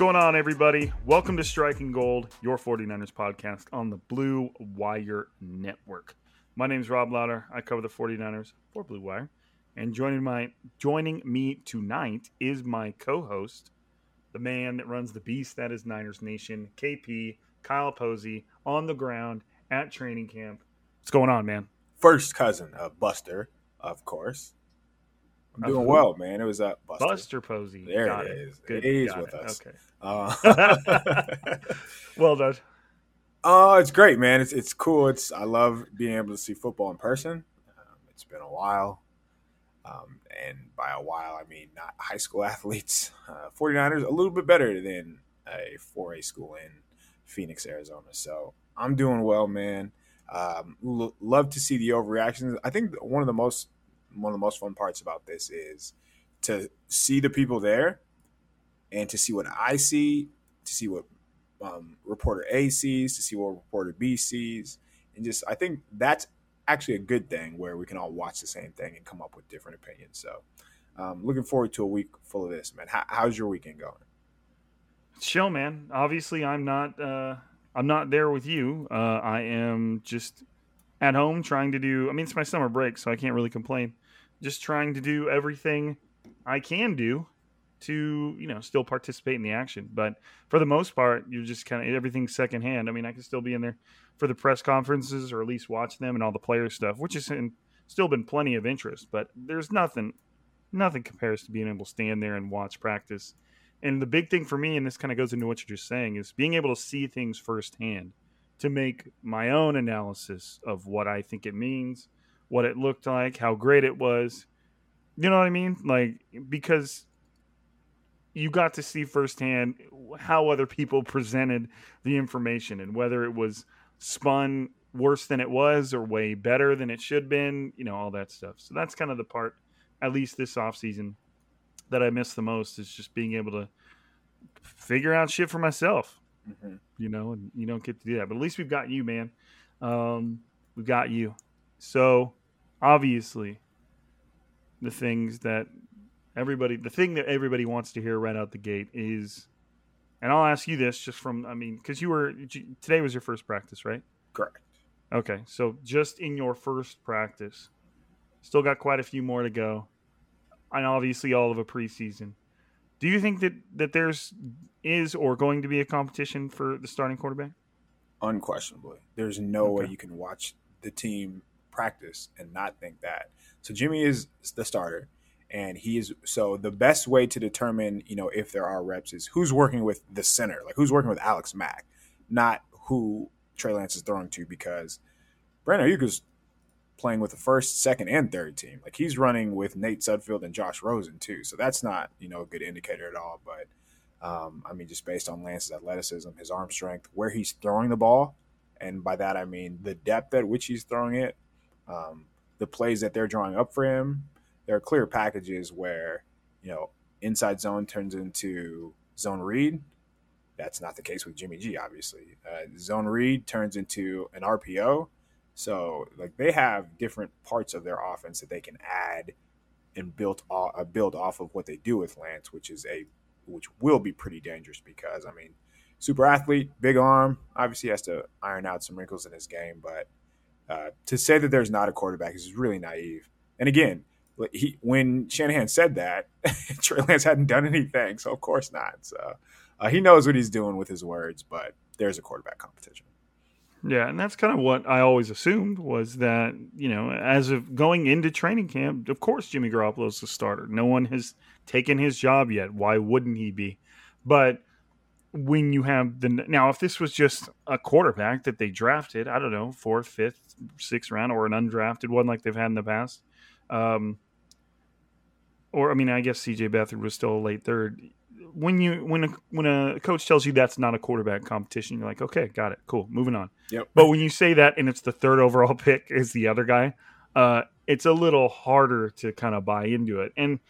Going on, everybody? Welcome to Striking Gold, your 49ers podcast on the Blue Wire Network. My name is Rob Lauder. I cover the 49ers for Blue Wire. And joining my joining me tonight is my co-host, the man that runs the beast that is Niners Nation, KP, Kyle Posey, on the ground at training camp. What's going on, man? first cousin of Buster, of course. I'm doing well, man. It was uh, Buster. Buster Posey. There Got it is. Good. It is with us. Okay. Uh, Well done. oh, it's great, man. It's it's cool. It's I love being able to see football in person. Um, it's been a while, um, and by a while I mean not high school athletes. Uh, 49ers a little bit better than a 4A school in Phoenix, Arizona. So I'm doing well, man. Um, l- love to see the overreactions. I think one of the most one of the most fun parts about this is to see the people there and to see what I see, to see what um, reporter A sees, to see what reporter B sees, and just I think that's actually a good thing where we can all watch the same thing and come up with different opinions. So, um, looking forward to a week full of this, man. How, how's your weekend going? chill man obviously i'm not uh i'm not there with you uh i am just at home trying to do i mean it's my summer break so i can't really complain. Just trying to do everything i can do to you know still participate in the action. But for the most part you're just kind of everything's secondhand. I mean i can still be in there for the press conferences or at least watch them and all the player stuff which has still been plenty of interest. But there's nothing nothing compares to being able to stand there and watch practice. And the big thing for me, and this kind of goes into what you're just saying, is being able to see things firsthand to make my own analysis of what I think it means, what it looked like, how great it was. You know what I mean? Like, because you got to see firsthand how other people presented the information and whether it was spun worse than it was or way better than it should have been, you know, all that stuff. So that's kind of the part, at least this offseason, that I miss the most is just being able to figure out shit for myself, Mm-hmm. you know, and you don't get to do that. But at least we've got you, man. Um, we've got you. So obviously, the things that everybody, the thing that everybody wants to hear right out the gate is, and I'll ask you this just from, I mean, because you were today was your first practice, right? Correct. Okay, so just in your first practice, still got quite a few more to go, and obviously all of a preseason. Do you think that that there's is or going to be a competition for the starting quarterback? Unquestionably, there's no way you can watch the team practice and not think that. So Jimmy is the starter, and he is so the best way to determine you know if there are reps is who's working with the center, like who's working with Alex Mack, not who Trey Lance is throwing to because Brandon Aiyuk playing with the first, second, and third team. Like he's running with Nate Sudfeld and Josh Rosen too. So that's not you know a good indicator at all. But Um, I mean, just based on Lance's athleticism, his arm strength, where he's throwing the ball, and by that I mean the depth at which he's throwing it, um, the plays that they're drawing up for him. There are clear packages where you know inside zone turns into zone read. That's not the case with Jimmy G, obviously. Uh, zone read turns into an RPO. So like they have different parts of their offense that they can add and build off, uh, build off of what they do with Lance, which is a which will be pretty dangerous because I mean, super athlete, big arm, obviously has to iron out some wrinkles in his game, but uh, to say that there's not a quarterback is really naive. And again, he when Shanahan said that, Trey Lance hadn't done anything, so of course not. So uh, he knows what he's doing with his words, but there's a quarterback competition. Yeah, and that's kind of what I always assumed was that, you know, as of going into training camp, of course Jimmy Garoppolo's the starter. No one has taken his job yet. Why wouldn't he be? But when you have the now, if this was just a quarterback that they drafted, I don't know, fourth, fifth, sixth round, or an undrafted one like they've had in the past, um, or I mean, I guess C.J. Beathard was still a late third when you when a when a coach tells you that's not a quarterback competition, you're like, okay, got it, cool, moving on. Yep. But when you say that and it's the third overall pick is the other guy, uh, it's a little harder to kind of buy into it. And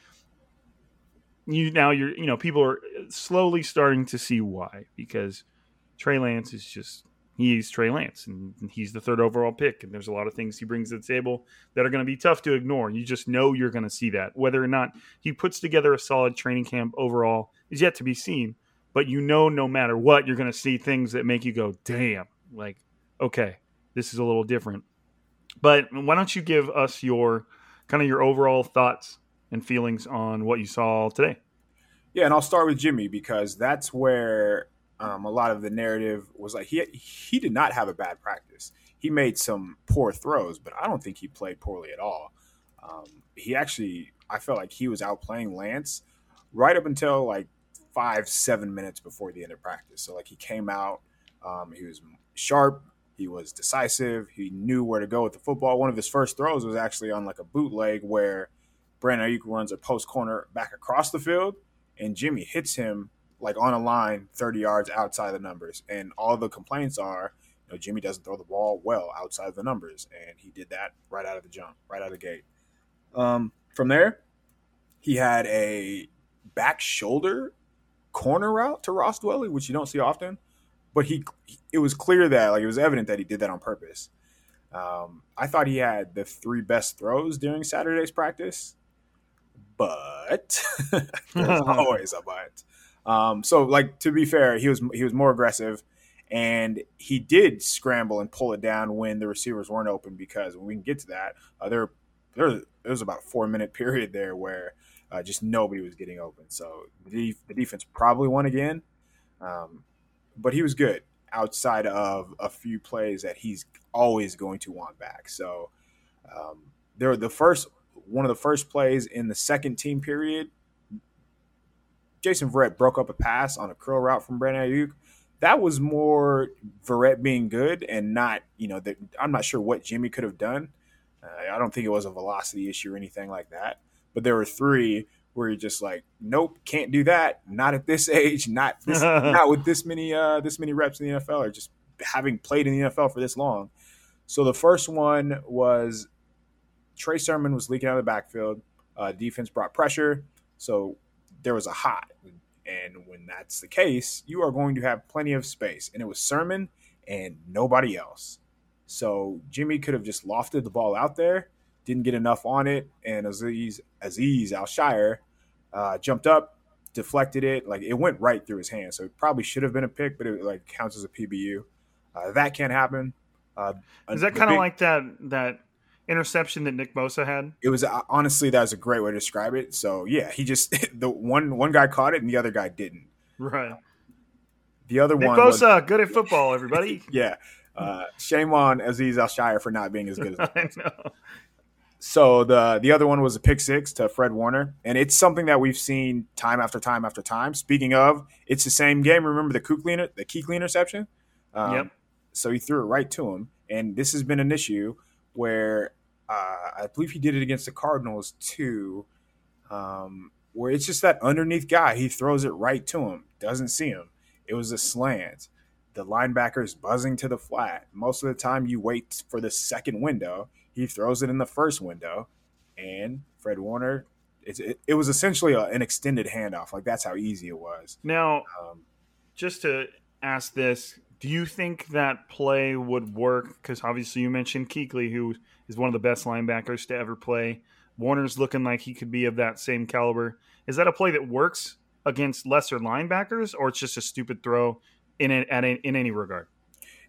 you now you're you know people are slowly starting to see why because Trey Lance is just he's Trey Lance and he's the third overall pick. And there's a lot of things he brings to the table that are going to be tough to ignore. You just know you're going to see that. Whether or not he puts together a solid training camp overall is yet to be seen. But you know, no matter what, you're going to see things that make you go, damn, like, okay, this is a little different. But why don't you give us your kind of your overall thoughts and feelings on what you saw today? Yeah, and I'll start with Jimmy because that's where um, a lot of the narrative was like he he did not have a bad practice. He made some poor throws, but I don't think he played poorly at all. Um, he actually, I felt like he was outplaying Lance right up until like five seven minutes before the end of practice. So like he came out, um, he was sharp, he was decisive, he knew where to go with the football. One of his first throws was actually on like a bootleg where Brandon Aiyuk runs a post corner back across the field, and Jimmy hits him like on a line 30 yards outside the numbers. And all the complaints are, you know, Jimmy doesn't throw the ball well outside the numbers. And he did that right out of the jump, right out of the gate. Um, from there, he had a back shoulder corner route to Ross Dwelley, which you don't see often. But he, it was clear that, like, it was evident that he did that on purpose. Um, I thought he had the three best throws during Saturday's practice, but there's always a but. Um, so like to be fair, he was he was more aggressive, and he did scramble and pull it down when the receivers weren't open because when we can get to that, uh, there there was about a four minute period there where uh, just nobody was getting open. So the, the defense probably won again, um, but he was good outside of a few plays that he's always going to want back. So um, there the first one of the first plays in the second team period Jason Verrett broke up a pass on a curl route from Brandon Aiyuk. That was more Verrett being good and not, you know, that I'm not sure what Jimmy could have done. Uh, I don't think it was a velocity issue or anything like that. But there were three where you're just like, nope, can't do that. Not at this age. Not this, not with this many uh, this many reps in the NFL, or just having played in the NFL for this long. So the first one was Trey Sermon was leaking out of the backfield. Uh, defense brought pressure, so there was a hot. And when that's the case, you are going to have plenty of space. And it was Sermon and nobody else. So Jimmy could have just lofted the ball out there, didn't get enough on it, and Azeez Azeez Al uh, jumped up, deflected it, like it went right through his hand. So it probably should have been a pick, but it like counts as a PBU. Uh, that can't happen. Uh, Is that kind of like that that interception that Nick Bosa had? It was uh, honestly that was a great way to describe it. So yeah, he just the one one guy caught it and the other guy didn't. Right. The other Nick one Bosa, was, good at football, everybody. yeah. Uh, shame on Azeez Al for not being as good as I know. So the the other one was a pick six to Fred Warner, and it's something that we've seen time after time after time. Speaking of, it's the same game. Remember the Kuechly, the Kuechly interception? Um, Yep. So he threw it right to him, and this has been an issue where uh, I believe he did it against the Cardinals too. Um, where it's just that underneath guy. He throws it right to him, doesn't see him. It was a slant. The linebacker's buzzing to the flat. Most of the time, you wait for the second window. He throws it in the first window, and Fred Warner. It, it was essentially a, an extended handoff. Like that's how easy it was. Now, Um, just to ask this, do you think that play would work? Because obviously you mentioned Kuechly, who is one of the best linebackers to ever play. Warner's looking like he could be of that same caliber. Is that a play that works against lesser linebackers, or it's just a stupid throw in a, at a, in any regard?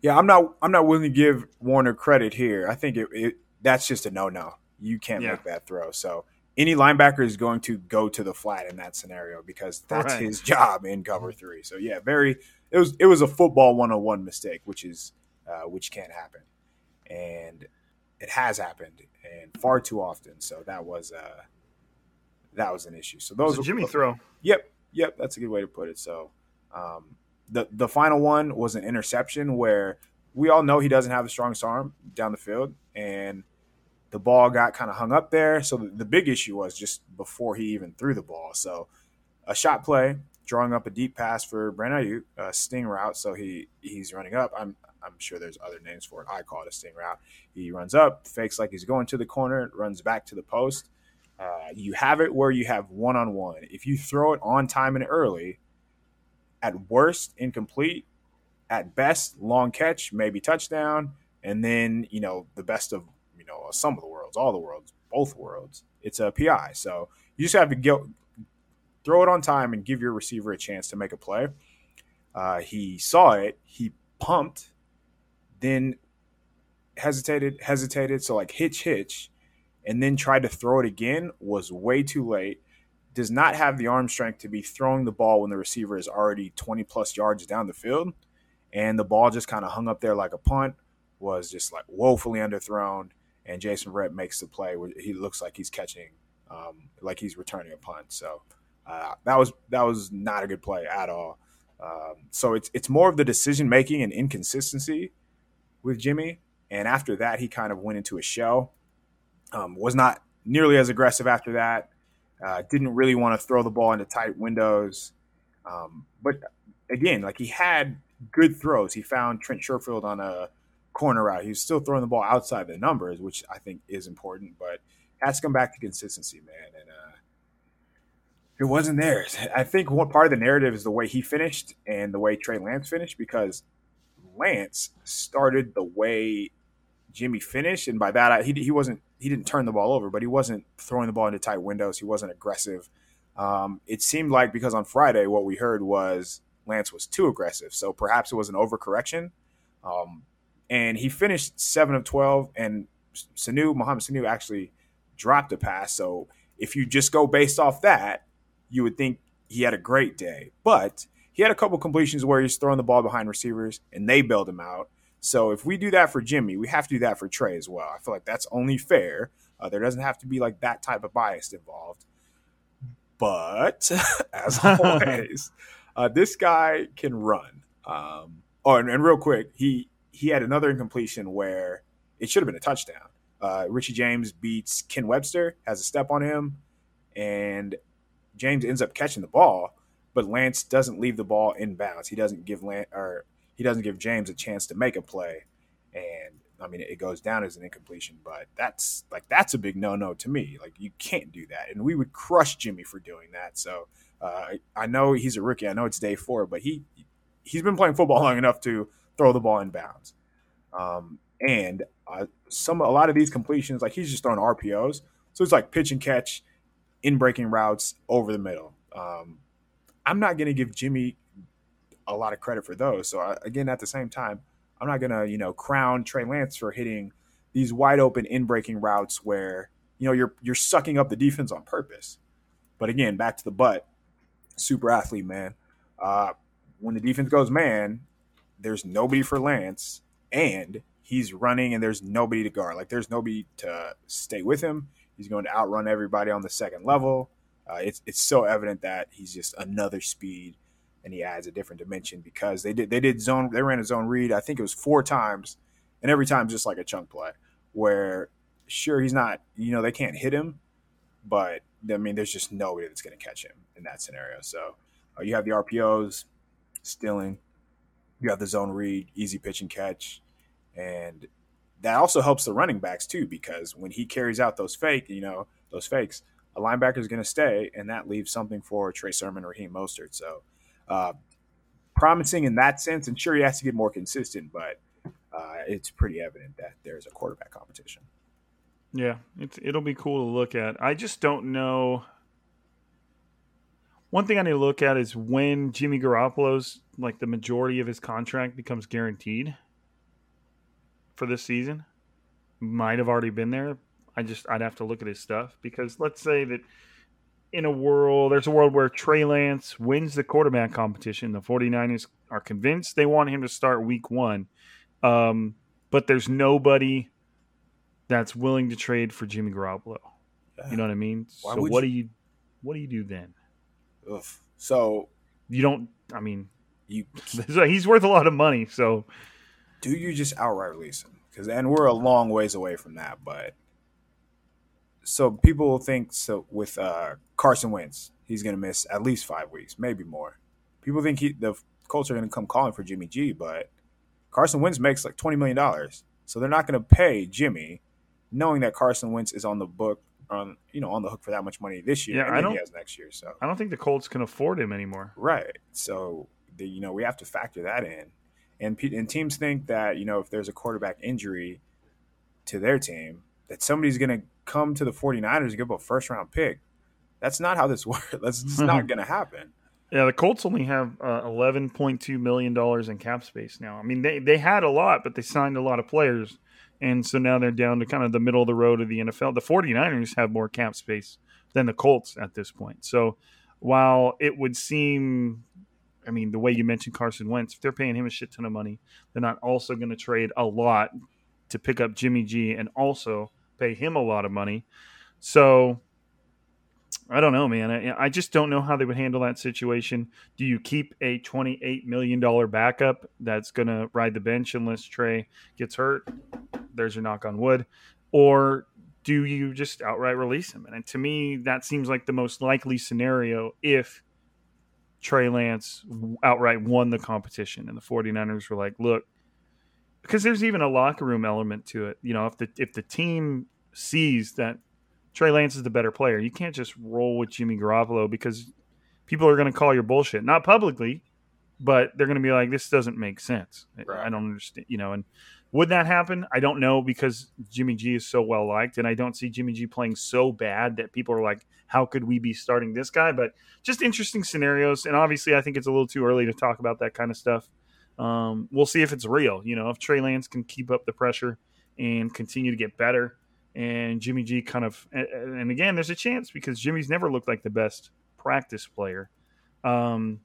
Yeah, I'm not. I'm not willing to give Warner credit here. I think it, it that's just a no no. You can't Yeah. make that throw. So any linebacker is going to go to the flat in that scenario because that's Right. his job in cover three. So yeah, very. It was it was a football 101 mistake, which is uh, which can't happen, and it has happened and far too often. So that was uh that was an issue. So those was a were- Jimmy throw. Yep, yep, that's a good way to put it. So, um, the the final one was an interception where we all know he doesn't have the strongest arm down the field, and the ball got kind of hung up there. So the, the big issue was just before he even threw the ball. So a shot play, drawing up a deep pass for Brandon Aiyuk, a sting route. So he he's running up. I'm I'm sure there's other names for it. I call it a sting route. He runs up, fakes like he's going to the corner, runs back to the post. Uh, you have it where you have one on one. If you throw it on time and early, at worst, incomplete. At best, long catch, maybe touchdown, and then you know the best of you know some of the worlds, all the worlds, both worlds. It's a PI. So you just have to go throw it on time and give your receiver a chance to make a play. Uh, he saw it. He pumped, then hesitated, hesitated. So like hitch, hitch, and then tried to throw it again. Was way too late. Does not have the arm strength to be throwing the ball when the receiver is already 20 plus yards down the field. And the ball just kind of hung up there like a punt, was just like woefully underthrown. And Jason Verrett makes the play where he looks like he's catching, um, like he's returning a punt. So uh, that was that was not a good play at all. Um, so it's it's more of the decision making and inconsistency with Jimmy. And after that, he kind of went into a shell. Um, was not nearly as aggressive after that. Uh, didn't really want to throw the ball into tight windows. Um, but again, like he had good throws. He found Trent Sherfield on a corner route. He was still throwing the ball outside the numbers, which I think is important. But has to come back to consistency, man. And uh, it wasn't theirs. I think one part of the narrative is the way he finished and the way Trey Lance finished because Lance started the way Jimmy finished, and by that I, he he wasn't he didn't turn the ball over, but he wasn't throwing the ball into tight windows. He wasn't aggressive. Um, it seemed like because on Friday what we heard was Lance was too aggressive, so perhaps it was an overcorrection. Um, and he finished seven of twelve, and Sanu Muhammad Sanu actually dropped a pass. So if you just go based off that, you would think he had a great day, but he had a couple completions where he's throwing the ball behind receivers and they bailed him out. So if we do that for Jimmy, we have to do that for Trey as well. I feel like that's only fair. Uh, there doesn't have to be like that type of bias involved. But as always, uh, this guy can run. Um, oh, and, and real quick, he he had another incompletion where it should have been a touchdown. Uh, Richie James beats Ken Webster, has a step on him, and James ends up catching the ball, but Lance doesn't leave the ball in bounds. He doesn't give Lance or he doesn't give James a chance to make a play, and I mean it goes down as an incompletion. But that's like that's a big no no to me. Like you can't do that, and we would crush Jimmy for doing that. So uh, I know he's a rookie. I know it's day four, but he he's been playing football long enough to throw the ball in bounds. Um, and uh, some a lot of these completions, like he's just throwing RPOs, so it's like pitch and catch, in breaking routes over the middle. Um, I'm not going to give Jimmy a lot of credit for those. So I, again, at the same time, I'm not going to you know crown Trey Lance for hitting these wide open in breaking routes where you know you're you're sucking up the defense on purpose. But again, back to the butt, super athlete, man. Uh, when the defense goes man, there's nobody for Lance, and he's running, and there's nobody to guard. Like there's nobody to stay with him. He's going to outrun everybody on the second level. Uh, it's it's so evident that he's just another speed, and he adds a different dimension because they did they did zone they ran a zone read. I think it was four times, and every time just like a chunk play where sure he's not you know they can't hit him, but I mean, there's just nobody that's going to catch him in that scenario. So uh, you have the RPOs, stealing. You have the zone read, easy pitch and catch, and that also helps the running backs too because when he carries out those fake, you know, those fakes, a linebacker is going to stay, and that leaves something for Trey Sermon or Raheem Mostert. So uh, promising in that sense, and sure he has to get more consistent, but uh, it's pretty evident that there's a quarterback competition. Yeah, it'll be cool to look at. I just don't know. One thing I need to look at is when Jimmy Garoppolo's like the majority of his contract becomes guaranteed for this season. Might have already been there. I just I'd have to look at his stuff because let's say that in a world there's a world where Trey Lance wins the quarterback competition. The 49ers are convinced they want him to start week 1. Um, but there's nobody that's willing to trade for Jimmy Garoppolo. You know what I mean? Why so what you? do you what do you do then? Ugh. So You don't I mean you he's worth a lot of money, so do you just outright release him? Because and we're a long ways away from that, but so people think so with uh, Carson Wentz, he's going to miss at least five weeks, maybe more. People think he, the Colts are going to come calling for Jimmy G, but Carson Wentz makes like twenty million dollars, so they're not going to pay Jimmy, knowing that Carson Wentz is on the book on you know on the hook for that much money this year. Yeah, and I he don't- has next year. So I don't think the Colts can afford him anymore. Right. So the, you know we have to factor that in, and and teams think that you know if there's a quarterback injury to their team, that somebody's going to come to the 49ers and give up a first round pick. That's not how this works. That's just not going to happen. Yeah, the Colts only have uh, eleven point two million dollars in cap space now. I mean, they they had a lot, but they signed a lot of players, and so now they're down to kind of the middle of the road of the NFL. The 49ers have more cap space than the Colts at this point. So while it would seem, I mean, the way you mentioned Carson Wentz, if they're paying him a shit ton of money, they're not also going to trade a lot to pick up Jimmy G and also pay him a lot of money. So I don't know, man. I, I just don't know how they would handle that situation. Do you keep a $28 million backup that's going to ride the bench unless Trey gets hurt? There's your knock on wood. Or do you just outright release him? And to me, that seems like the most likely scenario if Trey Lance outright won the competition and the 49ers were like, look, because there's even a locker room element to it. You know, if the if the team sees that Trey Lance is the better player. You can't just roll with Jimmy Garoppolo because people are going to call your bullshit. Not publicly, but they're going to be like, "This doesn't make sense." Right. I don't understand. You know, and would that happen? I don't know because Jimmy G is so well liked, and I don't see Jimmy G playing so bad that people are like, "How could we be starting this guy?" But just interesting scenarios, and obviously, I think it's a little too early to talk about that kind of stuff. Um, we'll see if it's real. You know, if Trey Lance can keep up the pressure and continue to get better and Jimmy G kind of and- again there's a chance because Jimmy's never looked like the best practice player. Um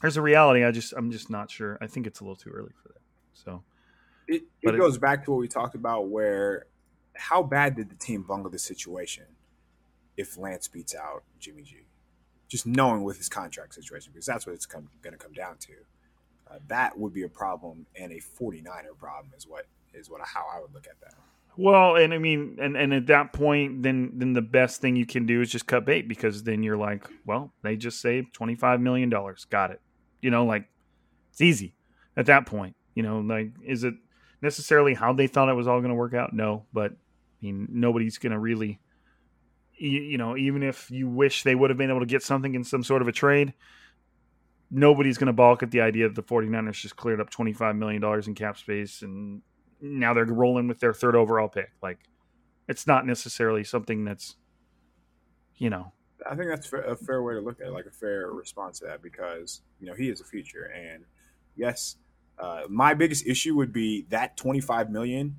there's a reality I just I'm just not sure. I think it's a little too early for that. So It, it it- goes back to what we talked about where how bad did the team bungle the situation if Lance beats out Jimmy G? Just knowing with his contract situation, because that's what it's going to come down to. Uh, that would be a problem and a 49er problem is what is what how I would look at that. well, and I mean, and, and at that point, then then the best thing you can do is just cut bait because then you're like, well, they just saved twenty five million dollars. Got it. You know, like it's easy at that point. You know, like is it necessarily how they thought it was all going to work out? No, but I mean, nobody's going to really, you, you know, even if you wish they would have been able to get something in some sort of a trade, nobody's going to balk at the idea that the 49ers just cleared up $25 million in cap space and now they're rolling with their third overall pick. Like, it's not necessarily something that's, you know, I think that's a fair way to look at it, like a fair response to that, because you know he is a future, and yes, uh, my biggest issue would be that twenty five million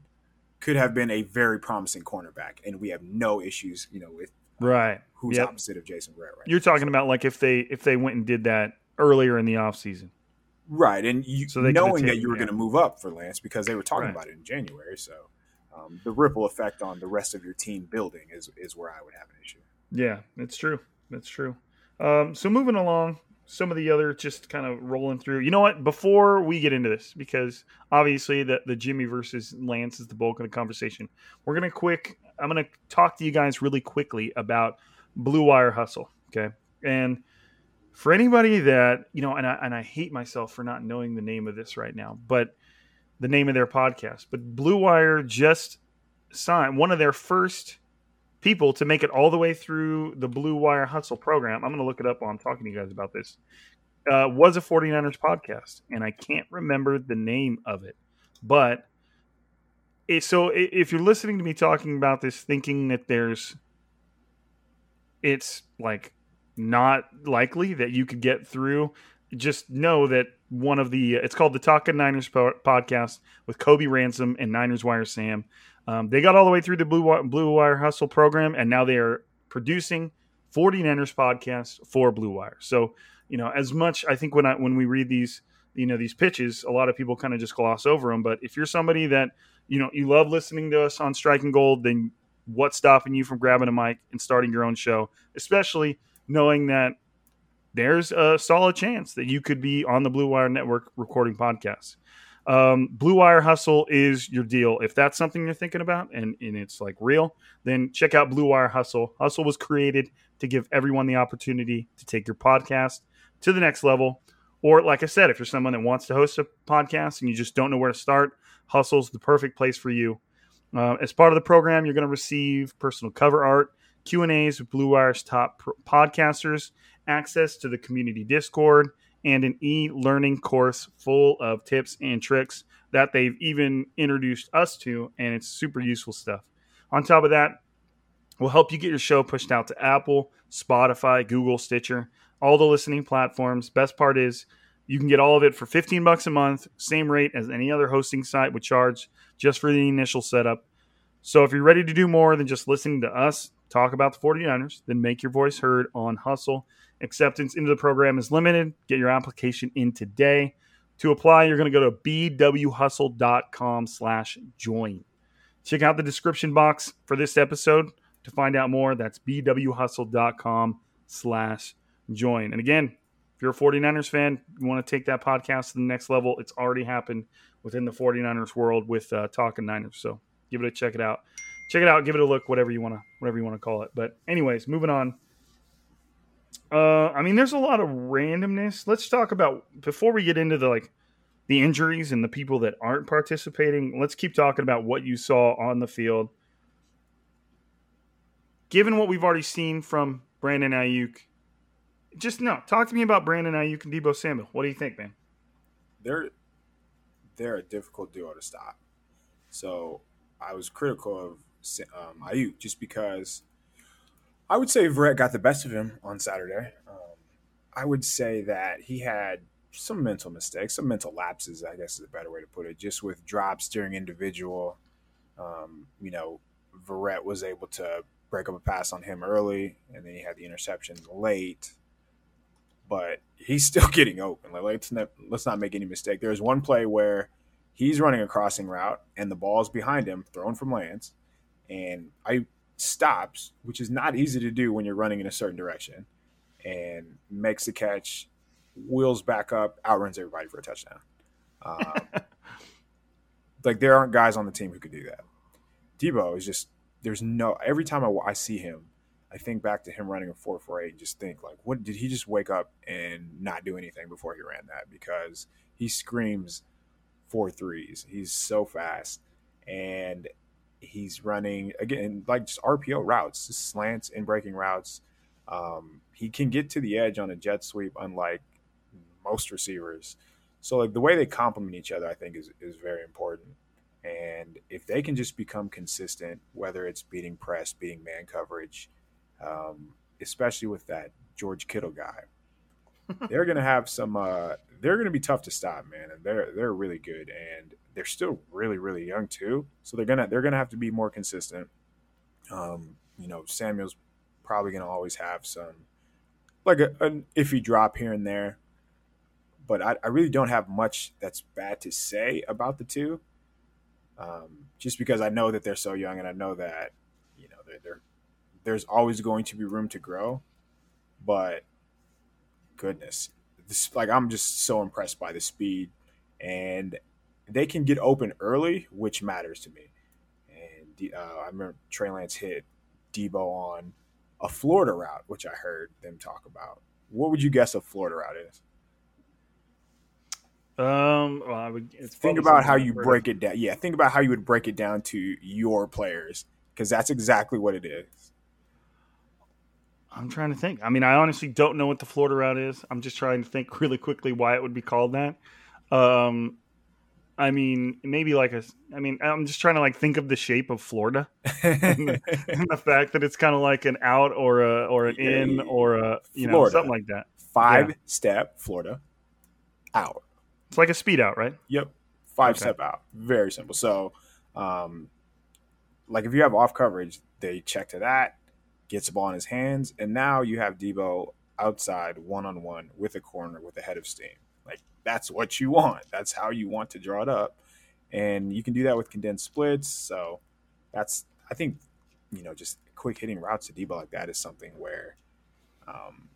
could have been a very promising cornerback, and we have no issues, you know, with right. who's Yep. opposite of Jason Garrett. Right You're now. talking about like if they if they went and did that earlier in the offseason. right, and you So knowing that you were going to move up for Lance because they were talking Right. about it in January, so um, the ripple effect on the rest of your team building is is where I would have an issue. Yeah, it's true. That's true. Um, so moving along, some of the other just kind of rolling through. You know what? Before we get into this, because obviously the the Jimmy versus Lance is the bulk of the conversation. We're gonna quick. I'm gonna talk to you guys really quickly about Blue Wire Hustle. Okay, and for anybody that you know, and I and I hate myself for not knowing the name of this right now, but the name of their podcast. But Blue Wire just signed one of their first people to make it all the way through the Blue Wire Hustle program. I'm going to look it up while I'm talking to you guys about this. Uh, was a 49ers podcast, and I can't remember the name of it. But it, so if you're listening to me talking about this, thinking that there's, it's like not likely that you could get through, just know that one of the, it's called the Talking Niners podcast with Kobe Ransom and Niners Wire Sam. Um, they got all the way through the Blue, Blue Wire Hustle program, and now they are producing 49ers podcast for Blue Wire. So, you know, as much I think when I when we read these, you know, these pitches, a lot of people kind of just gloss over them. But if you're somebody that you know you love listening to us on Striking Gold, then what's stopping you from grabbing a mic and starting your own show? Especially knowing that there's a solid chance that you could be on the Blue Wire Network recording podcasts um, Blue Wire Hustle is your deal. If that's something you're thinking about and, and it's like real, then check out Blue Wire Hustle. Hustle was created to give everyone the opportunity to take your podcast to the next level. Or, like I said, if you're someone that wants to host a podcast and you just don't know where to start, Hustle's the perfect place for you. Uh, as part of the program, you're going to receive personal cover art, Q and A's with Blue Wire's top podcasters, access to the community Discord, and an e learning course full of tips and tricks that they've even introduced us to, and it's super useful stuff. On top of that, we'll help you get your show pushed out to Apple, Spotify, Google, Stitcher, all the listening platforms. Best part is you can get all of it for 15 bucks a month, same rate as any other hosting site would charge just for the initial setup. So if you're ready to do more than just listening to us talk about the 49ers, then make your voice heard on Hustle Acceptance into the program is limited. Get your application in today. To apply, you're going to go to bwhustle.com slash join. Check out the description box for this episode to find out more. That's bwhustle.com slash join. And again, if you're a 49ers fan, you want to take that podcast to the next level, it's already happened within the 49ers world with uh, Talking Niners. So give it a check it out. Check it out, give it a look, whatever you want to whatever you want to call it. But anyways, moving on. Uh, I mean, there's a lot of randomness. Let's talk about before we get into the like the injuries and the people that aren't participating. Let's keep talking about what you saw on the field. Given what we've already seen from Brandon Aiyuk, just no. Talk to me about Brandon Aiyuk and Deebo Samuel. What do you think, man? They're they're a difficult duo to stop. So I was critical of um, Aiyuk just because I would say Verrett got the best of him on Saturday. Um, I would say that he had some mental mistakes, some mental lapses, I guess is a better way to put it, just with drops during individual. Um, you know, Verrett was able to break up a pass on him early, and then he had the interception late. But he's still getting open. Like let's not, let's not make any mistake. There's one play where he's running a crossing route, and the ball's behind him, thrown from Lance, and I stops, which is not easy to do when you're running in a certain direction, and makes the catch, wheels back up, outruns everybody for a touchdown. Um, like there aren't guys on the team who could do that. Deebo is just there's no every time I, I see him, I think back to him running a four four eight and just think like, what did he just wake up and not do anything before he ran that? Because he screams four threes. He's so fast, and he's running again like just RPO routes, just slants and breaking routes. Um, he can get to the edge on a jet sweep, unlike most receivers. So like the way they complement each other, I think is is very important. And if they can just become consistent, whether it's beating press, beating man coverage, um, especially with that George Kittle guy, they're gonna have some. Uh, they're gonna be tough to stop, man. And they're they're really good. And they're still really really young too, so they're gonna they're gonna have to be more consistent. Um, you know, Samuel's probably gonna always have some like a, an iffy drop here and there, but I, I really don't have much that's bad to say about the two. Um, just because I know that they're so young and I know that you know they're, they're there's always going to be room to grow, but goodness, this like I'm just so impressed by the speed and they can get open early, which matters to me. And uh, I remember Trey Lance hit Deebo on a Florida route, which I heard them talk about. What would you guess a Florida route is? Um, well, I would think about how you break it down. Yeah, think about how you would break it down to your players because that's exactly what it is. I'm trying to think. I mean, I honestly don't know what the Florida route is. I'm just trying to think really quickly why it would be called that. Um, I mean, maybe like a. I mean, I'm just trying to like think of the shape of Florida and the, and the fact that it's kind of like an out or a or an in or a you know Florida. something like that. Five Yeah. step Florida out. It's like a speed out, right? Yep. Five Okay. step out. Very simple. So, um, like if you have off coverage, they check to that, gets the ball in his hands, and now you have Deebo outside one on one with a corner with a head of steam. Like that's what you want. That's how you want to draw it up. And you can do that with condensed splits. So that's I think, you know, just quick hitting routes to Deebo like that is something where um,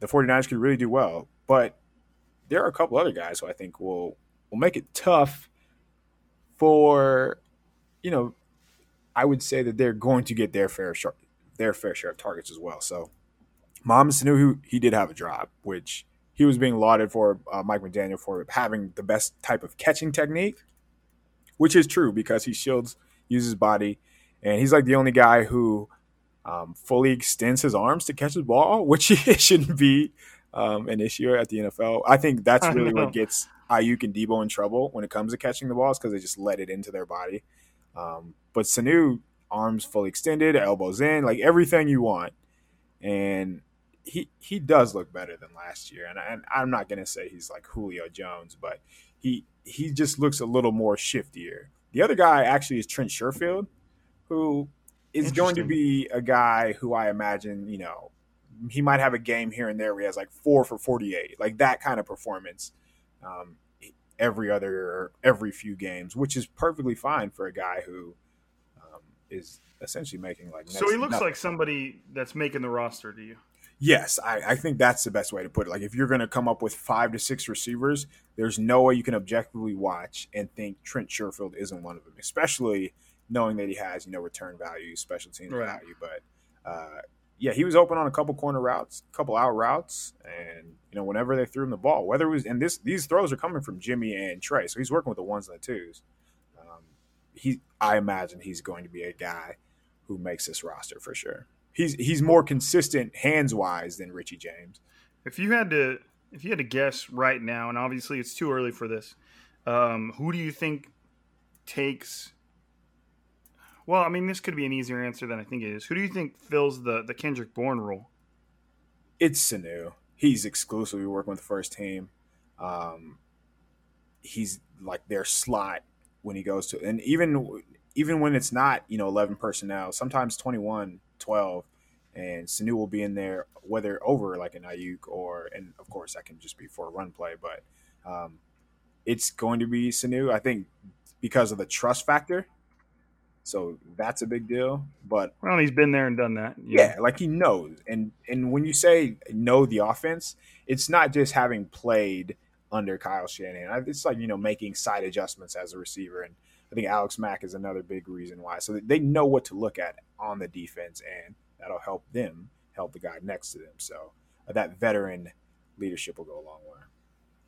the 49ers could really do well. But there are a couple other guys who I think will will make it tough for, you know, I would say that they're going to get their fair share, their fair share of targets as well. So, Mohamed Sanu, he did have a drop, which he was being lauded for uh, Mike McDaniel for having the best type of catching technique, which is true because he shields, uses his body, and he's like the only guy who um, fully extends his arms to catch the ball, which shouldn't be um, an issue at the NFL. I think that's really what gets Aiyuk and Deebo in trouble when it comes to catching the balls because they just let it into their body. Um, but Sanu, arms fully extended, elbows in, like everything you want, and he he does look better than last year. And, I, and I'm not gonna say he's like Julio Jones, but he he just looks a little more shiftier. The other guy actually is Trent Sherfield, who is going to be a guy who I imagine you know he might have a game here and there where he has like four for 48, like that kind of performance. Um, every other every few games, which is perfectly fine for a guy who is essentially making like. So he looks nothing. like somebody that's making the roster to you. Yes, I, I think that's the best way to put it. Like if you're going to come up with five to six receivers, there's no way you can objectively watch and think Trent Sherfield isn't one of them, especially knowing that he has you know return value, special teams Right. value. But uh, yeah, he was open on a couple corner routes, a couple out routes, and you know whenever they threw him the ball, whether it was and this these throws are coming from Jimmy and Trey, so he's working with the ones and the twos. He, I imagine he's going to be a guy who makes this roster for sure. He's he's more consistent hands wise than Richie James. If you had to, if you had to guess right now, and obviously it's too early for this, um, who do you think takes? Well, I mean, this could be an easier answer than I think it is. Who do you think fills the the Kendrick Bourne role? It's Sanu. He's exclusively working with the first team. Um, he's like their slot when he goes to, and even even when it's not, you know, 11 personnel, sometimes 21, 12, and Sanu will be in there, whether over like an Aiyuk or, and of course that can just be for a run play, but um, it's going to be Sanu. I think because of the trust factor. So that's a big deal. But Well, he's been there and done that. you yeah, like he knows. And and when you say know the offense, it's not just having played under Kyle Shanahan. It's like you know making side adjustments as a receiver, and I think Alex Mack is another big reason why. So they know what to look at on the defense, and that'll help them help the guy next to them. So uh, that veteran leadership will go a long way.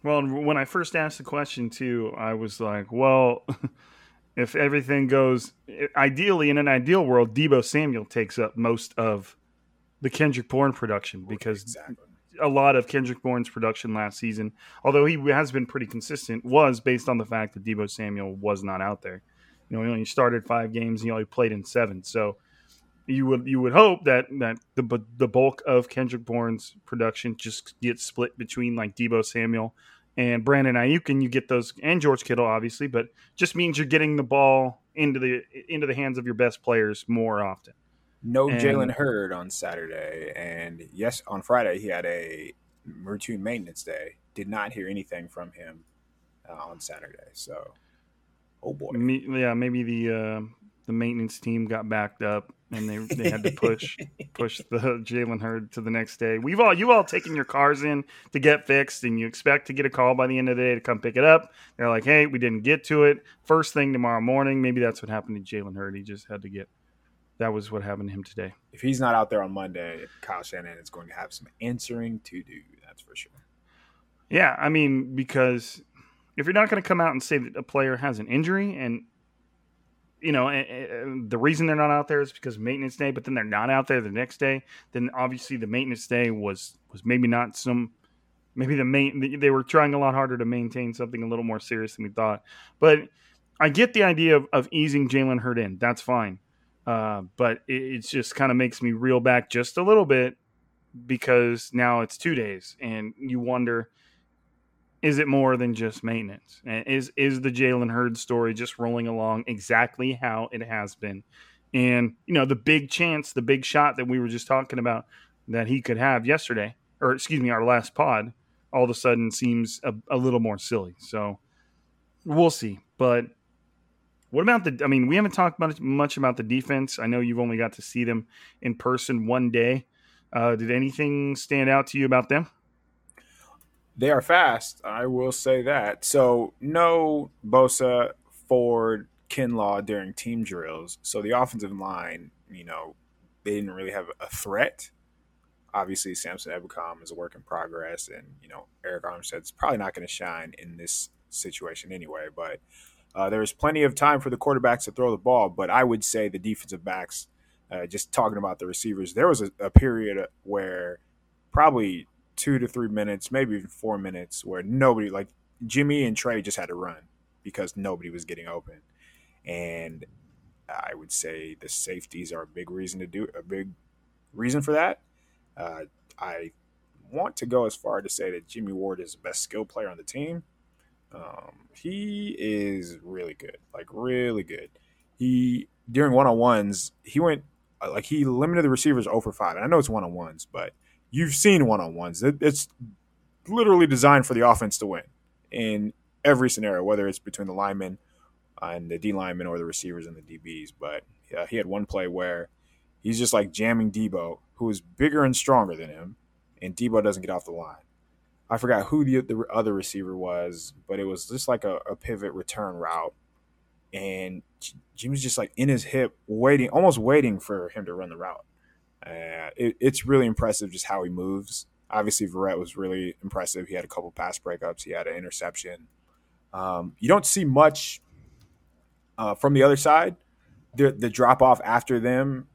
Well, when I first asked the question too, I was like, well, if everything goes ideally in an ideal world, Deebo Samuel takes up most of the Kendrick Bourne production because exactly. A lot of Kendrick Bourne's production last season, although he has been pretty consistent, was based on the fact that Deebo Samuel was not out there. You know, he only started five games, he only played in seven. So you would you would hope that that the the bulk of Kendrick Bourne's production just gets split between like Deebo Samuel and Brandon Aiyuk, and you get those and George Kittle, obviously, but just means you're getting the ball into the into the hands of your best players more often. No And- Jalen Hurd on Saturday, and yes, on Friday he had a routine maintenance day. Did not hear anything from him uh, on Saturday. So, oh boy, Me, yeah, maybe the uh, the maintenance team got backed up and they they had to push push the Jalen Hurd to the next day. We've all you all taken your cars in to get fixed, and you expect to get a call by the end of the day to come pick it up. They're like, "Hey, we didn't get to it first thing tomorrow morning." Maybe that's what happened to Jalen Hurd. He just had to get that was what happened to him today. If he's not out there on Monday, Kyle Shanahan is going to have some answering to do. That's for sure. Yeah, I mean, because if you're not going to come out and say that a player has an injury and you know, the reason they're not out there is because maintenance day, but then they're not out there the next day. Then obviously the maintenance day was was maybe not some, maybe the main they were trying a lot harder to maintain something a little more serious than we thought. But I get the idea of, of easing Jalen Hurd in. That's fine. Uh, but it, it just kind of makes me reel back just a little bit because now it's two days, and you wonder is it more than just maintenance? Is is the Jalen Hurd story just rolling along exactly how it has been? And you know, the big chance, the big shot that we were just talking about that he could have yesterday, or excuse me, our last pod, all of a sudden seems a, a little more silly. So we'll see. But what about the? I mean, we haven't talked much, much about the defense. I know you've only got to see them in person one day. Uh, did anything stand out to you about them? They are fast. I will say that. So no Bosa, Ford, Kinlaw during team drills. So the offensive line, you know, they didn't really have a threat. Obviously, Samson Ebukam is a work in progress, and you know Arik Armstead's probably not going to shine in this situation anyway. But uh, there was plenty of time for the quarterbacks to throw the ball, but I would say the defensive backs, uh, just talking about the receivers, there was a, a, period where probably two to three minutes, maybe even four minutes, where nobody, like Jimmy and Trey, just had to run because nobody was getting open. And I would say the safeties are a big reason to do a big reason for that. Uh, I want to go as far to say that Jimmy Ward is the best skill player on the team. Um, he is really good, like really good. He during one on ones, he went uh, like he limited the receivers over five. And I know it's one on ones, but you've seen one on ones. It's literally designed for the offense to win in every scenario, whether it's between the linemen and the D linemen or the receivers and the DBs. But yeah, he had one play where he's just like jamming Deebo, who is bigger and stronger than him, and Deebo doesn't get off the line. I forgot who the, the other receiver was, but it was just like a, a pivot return route. And Jimmy's just like in his hip, waiting, almost waiting for him to run the route. Uh, it, it's really impressive just how he moves. Obviously, Verrett was really impressive. He had a couple pass breakups, he had an interception. Um, you don't see much uh, from the other side. The, the drop off after them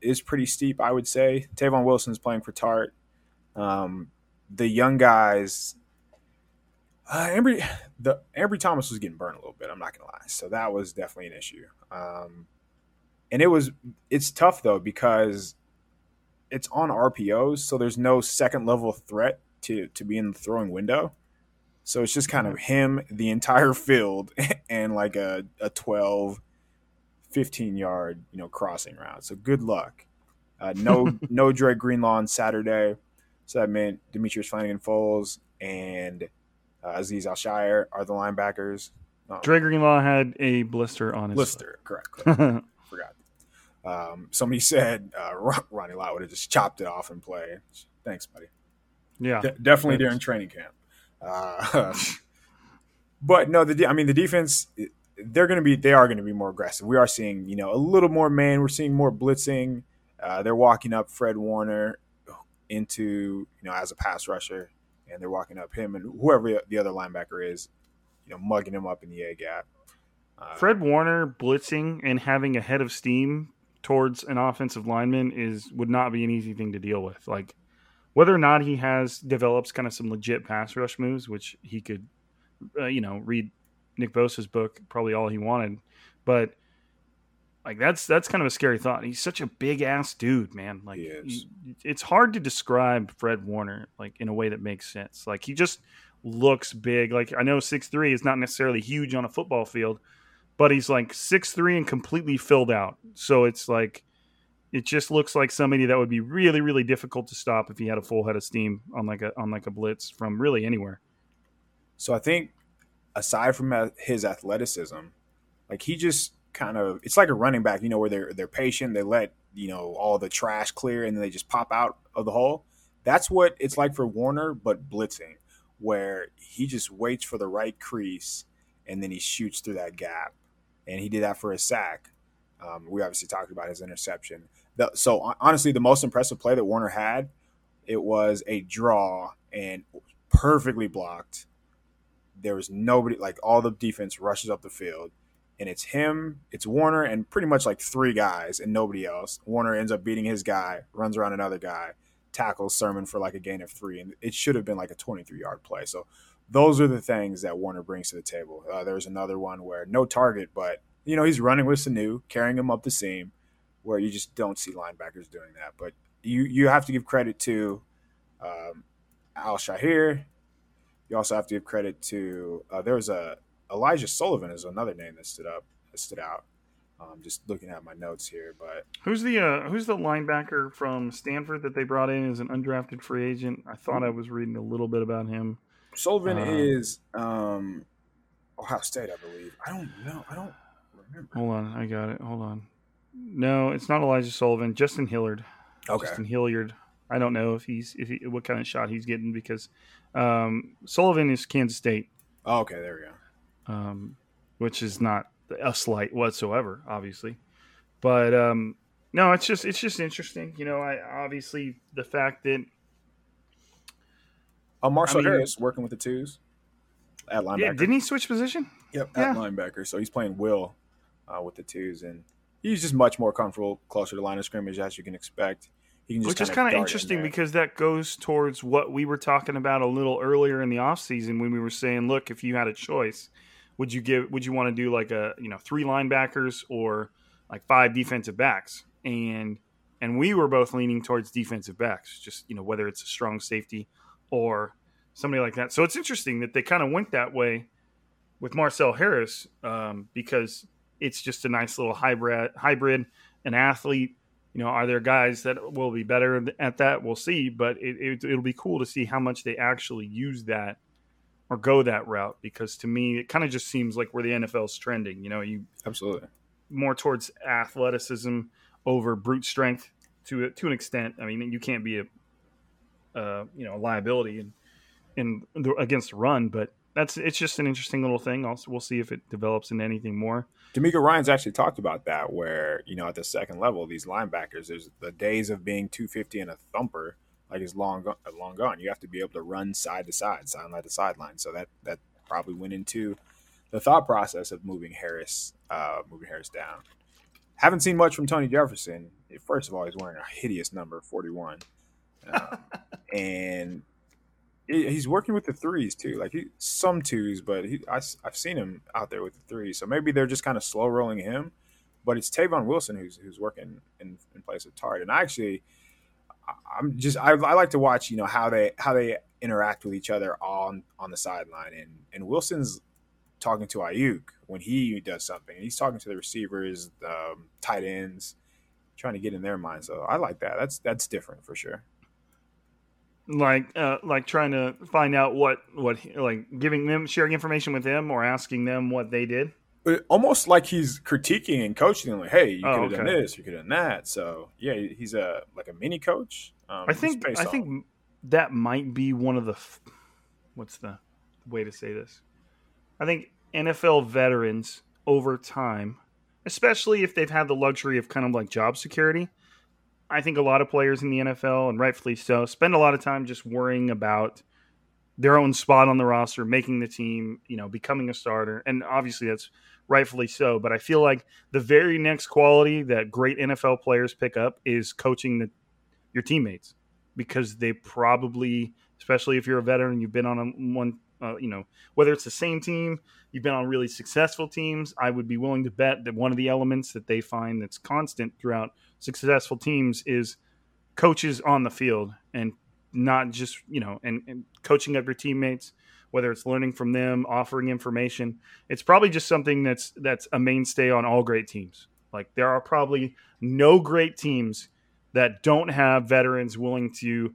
is pretty steep, I would say. Tavon Wilson's playing for Tartt. Um, the young guys, uh, Ambry, the Ambry Thomas was getting burned a little bit. I'm not gonna lie, so that was definitely an issue. Um, and it was it's tough though because it's on RPOs, so there's no second level threat to to be in the throwing window. So it's just kind of him, the entire field, and like a, a 12, 15 yard, you know, crossing route. So good luck. Uh, no no Dre Greenlaw on Saturday. So that meant Demetrius Flannigan Fowles and uh, Azeez Al-Shaair are the linebackers. Um, Dre Greenlaw had a blister on his blister, correct. correct. Forgot. Um, somebody said uh, Ronnie Lott would have just chopped it off and play. Thanks, buddy. Yeah, De- definitely Thanks. during training camp. Uh, but no, the I mean the defense. They're going to be. They are going to be more aggressive. We are seeing, you know, a little more man. We're seeing more blitzing. Uh, they're walking up Fred Warner into you know as a pass rusher, and they're walking up him and whoever the other linebacker is, you know, mugging him up in the A gap. Uh, Fred Warner blitzing and having a head of steam towards an offensive lineman is would not be an easy thing to deal with. Like whether or not he has develops kind of some legit pass rush moves, which he could, uh, you know, read Nick Bosa's book probably all he wanted, but like that's that's kind of a scary thought. He's such a big ass dude, man. Like he, it's hard to describe Fred Warner like in a way that makes sense. Like he just looks big. Like I know six three is not necessarily huge on a football field, but he's like six three and completely filled out. So it's like it just looks like somebody that would be really really difficult to stop if he had a full head of steam on like a on like a blitz from really anywhere. So I think aside from uh, his athleticism, like he just kind of it's like a running back, you know, where they're they're patient, they let you know all the trash clear, and then they just pop out of the hole. That's what it's like for Warner, but blitzing, where he just waits for the right crease and then he shoots through that gap, and he did that for a sack. Um, we obviously talked about his interception. The, so honestly, the most impressive play that Warner had, it was a draw and perfectly blocked. There was nobody like all the defense rushes up the field, and it's him, it's Warner, and pretty much like three guys and nobody else. Warner ends up beating his guy, runs around another guy, tackles Sermon for like a gain of three, and it should have been like a 23 yard play. So those are the things that Warner brings to the table. Uh, there's another one where no target, but you know he's running with Sanu, carrying him up the seam, where you just don't see linebackers doing that. But you you have to give credit to um, Al-Shaair. You also have to give credit to uh, there was a Elijah Sullivan is another name that stood up that stood out. Um, just looking at my notes here, but who's the uh, who's the linebacker from Stanford that they brought in as an undrafted free agent? I thought I was reading a little bit about him. Sullivan uh, is um, Ohio State, I believe. I don't know. I don't remember. Hold on, I got it. Hold on. No, it's not Elijah Sullivan. Justin Hilliard. Okay. Justin Hilliard. I don't know if he's if he, what kind of shot he's getting because um, Sullivan is Kansas State. Oh, okay, there we go. Um, which is not a slight whatsoever, obviously. But um, no, it's just it's just interesting. You know, I obviously the fact that uh, Marcell I mean, Harris working with the twos at linebacker. Yeah, didn't he switch position? Yep, at yeah. linebacker. So he's playing Will uh, with the twos, and he's just much more comfortable closer to line of scrimmage as you can expect. Can Which is kind of interesting in because that goes towards what we were talking about a little earlier in the offseason when we were saying, look, if you had a choice, would you give would you want to do like a you know three linebackers or like five defensive backs? And and we were both leaning towards defensive backs just you know whether it's a strong safety or somebody like that. So it's interesting that they kind of went that way with marcell harris um, because it's just a nice little hybrid hybrid an athlete. You know are there guys that will be better at that? We'll see but it, it, it'll be cool to see how much they actually use that or go that route because to me it kind of just seems like where the NFL's trending. You know, you absolutely more towards athleticism over brute strength to to an extent. I mean, you can't be a uh, you know a liability in in the, against the run, but that's it's just an interesting little thing. Also, we'll see if it develops into anything more. DeMeco Ryans actually talked about that, where you know at the second level, these linebackers, there's the days of being 250 and a thumper like it's long long gone. You have to be able to run side to side, sideline to sideline. So that that probably went into the thought process of moving Harris, uh, moving Harris down. Haven't seen much from Tony Jefferson. First of all, he's wearing a hideous number, forty-one, um, and he's working with the threes too. Like he, some twos, but he, I, have seen him out there with the threes. So maybe they're just kind of slow rolling him. But it's Tavon Wilson who's who's working in, in place of Tartt, and I actually I'm just I, I, like to watch you know how they how they interact with each other on on the sideline. And and Wilson's talking to Aiyuk when he does something he's talking to the receivers um, tight ends trying to get in their mind so I like that. That's that's different for sure. Like uh, like trying to find out what what like giving them sharing information with them or asking them what they did almost like he's critiquing and coaching them, like, "Hey, you oh, could have okay. done this, you could have done that." So yeah, he's a like a mini coach. Um, I think I on. think that might be one of the what's the way to say this? I think NFL veterans over time, especially if they've had the luxury of kind of like job security. I think a lot of players in the NFL, and rightfully so, spend a lot of time just worrying about their own spot on the roster, making the team, you know, becoming a starter. And obviously that's rightfully so. But I feel like the very next quality that great NFL players pick up is coaching the, your teammates because they probably, especially if you're a veteran, you've been on a one, uh, you know, whether it's the same team, you've been on really successful teams. I would be willing to bet that one of the elements that they find that's constant throughout successful teams is coaches on the field and not just you know and, and coaching up your teammates whether it's learning from them offering information it's probably just something that's that's a mainstay on all great teams like there are probably no great teams that don't have veterans willing to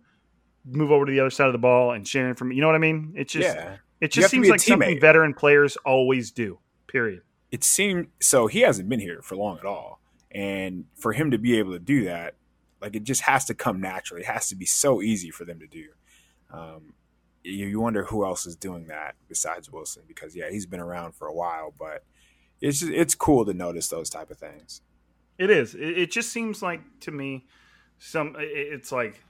move over to the other side of the ball and sharing from you know what i mean it just yeah. it just seems like something veteran players always do period it seemed so he hasn't been here for long at all and for him to be able to do that like it just has to come naturally. It has to be so easy for them to do. Um, you, you wonder who else is doing that besides Wilson because yeah, he's been around for a while, but it's just, it's cool to notice those type of things. It is. It, it just seems like to me, some it's like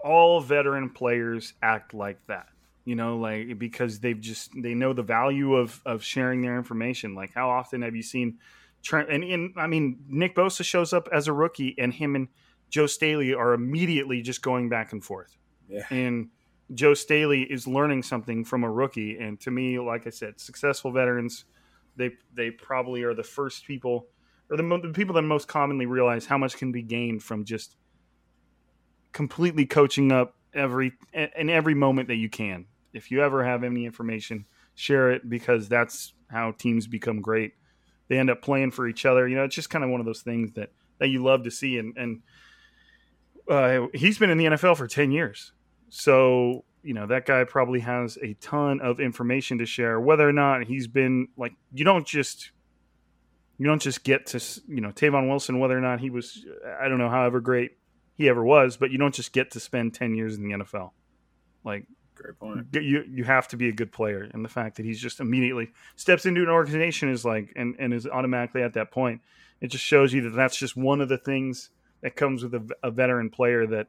all veteran players act like that. You know, like because they've just they know the value of of sharing their information. Like how often have you seen Trent and, and I mean Nick Bosa shows up as a rookie and him and Joe Staley are immediately just going back and forth. Yeah. And Joe Staley is learning something from a rookie. And to me, like I said, successful veterans, they they probably are the first people or the, the people that most commonly realize how much can be gained from just completely coaching up every in every moment that you can. If you ever have any information, share it because that's how teams become great. They end up playing for each other. You know, it's just kind of one of those things that that you love to see. And and uh, he's been in the NFL for ten years, so you know that guy probably has a ton of information to share. Whether or not he's been like, you don't just you don't just get to you know Tavon Wilson, whether or not he was, I don't know, however great he ever was, but you don't just get to spend ten years in the NFL. Like Great point. you you have to be a good player, and the fact that he's just immediately steps into an organization is like and and is automatically at that point. It just shows you that that's just one of the things that comes with a, a veteran player that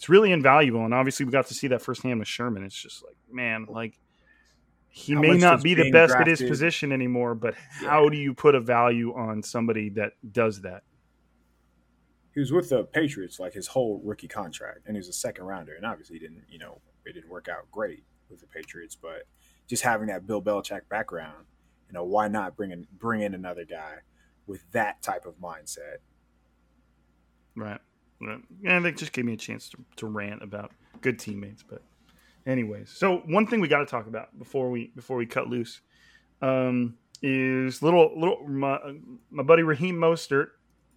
it's really invaluable. And obviously, we got to see that firsthand with Sherman. It's just like man, like he How may not be the being best at his position anymore, but how do you put a value on somebody that does that? He was with the Patriots like his whole rookie contract, and he was a second rounder, and obviously he didn't, you know, it didn't work out great with the Patriots, but just having that Bill Belichick background, you know, why not bring in bring in another guy with that type of mindset? Right. And they just gave me a chance to, to rant about good teammates. But, anyways, so one thing we got to talk about before we before we cut loose um, is little little my, my buddy Raheem Mostert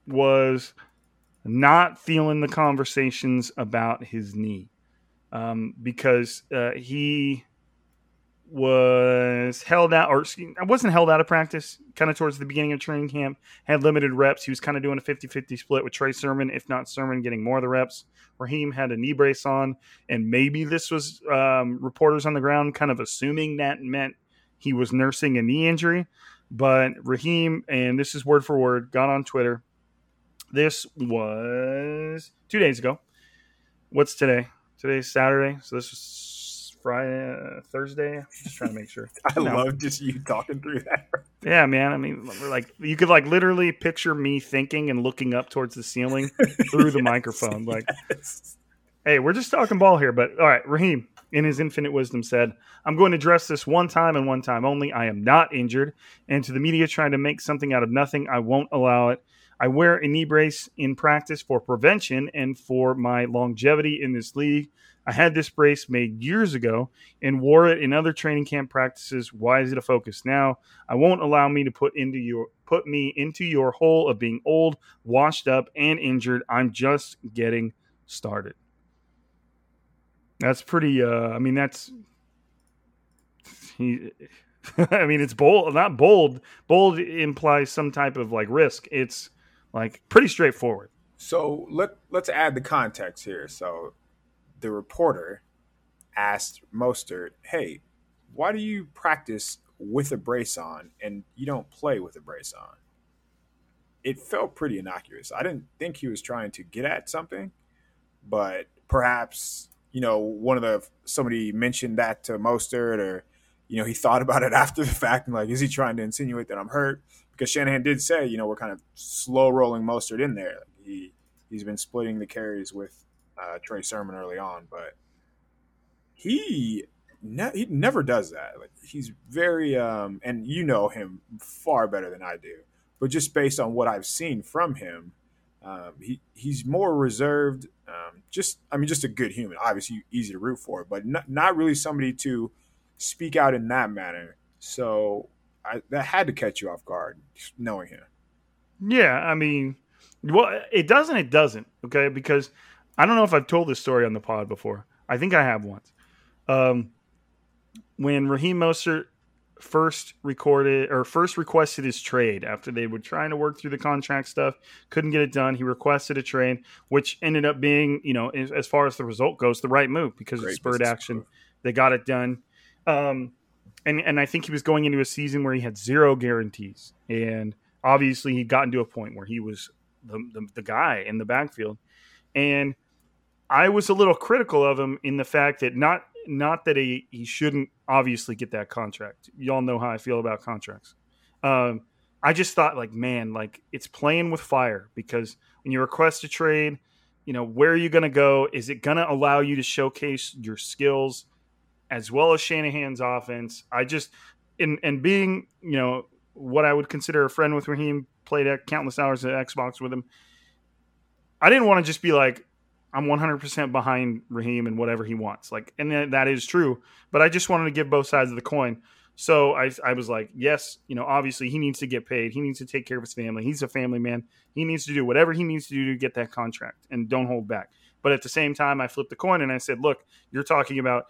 was not feeling the conversations about his knee um, because uh, he was held out, or I wasn't held out of practice, kind of towards the beginning of training camp, had limited reps. He was kind of doing a 50 50 split with Trey Sermon, if not Sermon getting more of the reps. Raheem had a knee brace on, and maybe this was um, reporters on the ground kind of assuming that meant he was nursing a knee injury. But Raheem, and this is word for word, got on Twitter. This was two days ago. What's today? Today's Saturday, so this was Friday, uh, Thursday. Just trying to make sure. I No. love just you talking through that. Yeah, man. I mean, we're like you could like literally picture me thinking and looking up towards the ceiling through the microphone. Like, Yes. hey, we're just talking ball here. But all right, Raheem, in his infinite wisdom, said, "I'm going to address this one time and one time only. I am not injured, and to the media trying to make something out of nothing, I won't allow it. I wear a knee brace in practice for prevention and for my longevity in this league." I had this brace made years ago and wore it in other training camp practices. Why is it a focus now? I won't allow me to put into your put me into your hole of being old, washed up, and injured. I'm just getting started. That's pretty. Uh, I mean, that's he. I mean, it's bold, not bold. Bold implies some type of like risk. It's like pretty straightforward. So let let's add the context here. So the reporter asked Mostert, "Hey, why do you practice with a brace on and you don't play with a brace on?" It felt pretty innocuous. I didn't think he was trying to get at something, but perhaps you know one of the somebody mentioned that to Mostert, or you know he thought about it after the fact and like, is he trying to insinuate that I'm hurt? Because Shanahan did say, you know, we're kind of slow rolling Mostert in there. He he's been splitting the carries with uh, Trey Sermon early on, but he ne- he never does that. Like he's very um, and you know him far better than I do, but just based on what I've seen from him, um, he he's more reserved. Um, just I mean, just a good human. Obviously, easy to root for, but not, not really somebody to speak out in that manner. So I, that had to catch you off guard, knowing him. Yeah, I mean, well, it doesn't. It doesn't. Okay, because I don't know if I've told this story on the pod before. I think I have once. Um, when Raheem Mostert first recorded or first requested his trade after they were trying to work through the contract stuff, couldn't get it done. He requested a trade, which ended up being, you know, as, far as the result goes, the right move because it Great spurred action. move. They got it done. Um, and and I think he was going into a season where he had zero guarantees, and obviously he'd gotten to a point where he was the, the, the guy in the backfield. And I was a little critical of him in the fact that not not that he, he shouldn't obviously get that contract. Y'all know how I feel about contracts. Um, I just thought like, man, like it's playing with fire because when you request a trade, you know, where are you going to go? Is it going to allow you to showcase your skills as well as Shanahan's offense? I just, and, and being, you know, what I would consider a friend with Raheem, played countless hours at Xbox with him. I didn't want to just be like, I'm 100% behind Raheem and whatever he wants. Like, and that is true. But I just wanted to give both sides of the coin. So I, I was like, yes, you know, obviously he needs to get paid. He needs to take care of his family. He's a family man. He needs to do whatever he needs to do to get that contract and don't hold back. But at the same time, I flipped the coin and I said, look, you're talking about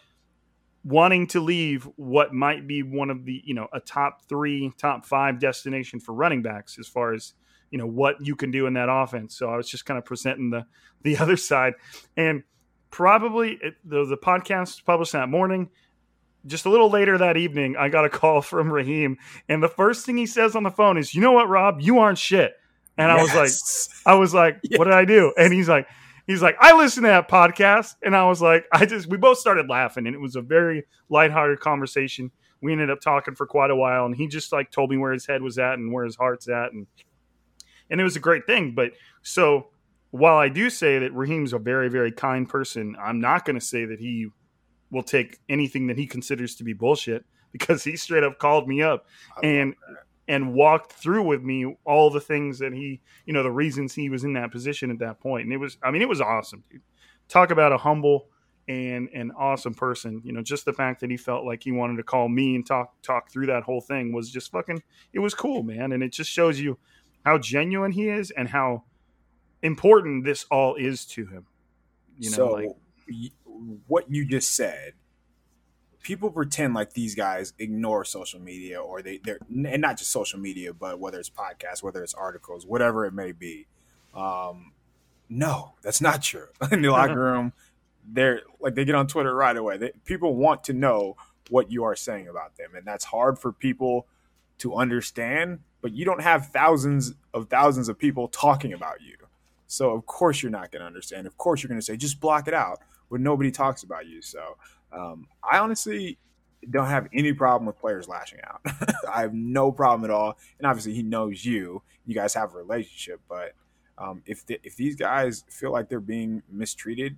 wanting to leave what might be one of the, you know, a top three, top five destination for running backs as far as, you know, what you can do in that offense. So I was just kind of presenting the, the other side. And probably it, the, the podcast published that morning just a little later that evening, I got a call from Raheem, and the first thing he says on the phone is, "You know what, Rob? You aren't shit." And yes. I was like, I was like, yes. "What did I do?" And he's like, he's like, "I listened to that podcast," and I was like, I just we both started laughing, and it was a very lighthearted conversation. We ended up talking for quite a while, and he just like told me where his head was at and where his heart's at, and and it was a great thing. But so while I do say that Raheem's a very very kind person, I'm not going to say that he will take anything that he considers to be bullshit because he straight up called me up and and walked through with me all the things that he, you know, the reasons he was in that position at that point. And it was, I mean, it was awesome, dude. Talk about a humble and an awesome person. You know, just the fact that he felt like he wanted to call me and talk talk through that whole thing was just fucking. It was cool, man, and it just shows you how genuine he is and how important this all is to him. You know, so, like what you just said, people pretend like these guys ignore social media or they they're and not just social media, but whether it's podcasts, whether it's articles, whatever it may be. Um, no, that's not true. In the locker room, they're like they get on Twitter right away. They, people want to know what you are saying about them, and that's hard for people to understand. But you don't have thousands of thousands of people talking about you, so of course you're not going to understand. Of course you're going to say just block it out when nobody talks about you. So um, I honestly don't have any problem with players lashing out. I have no problem at all. And obviously, he knows you. You guys have a relationship. But um, if the, if these guys feel like they're being mistreated,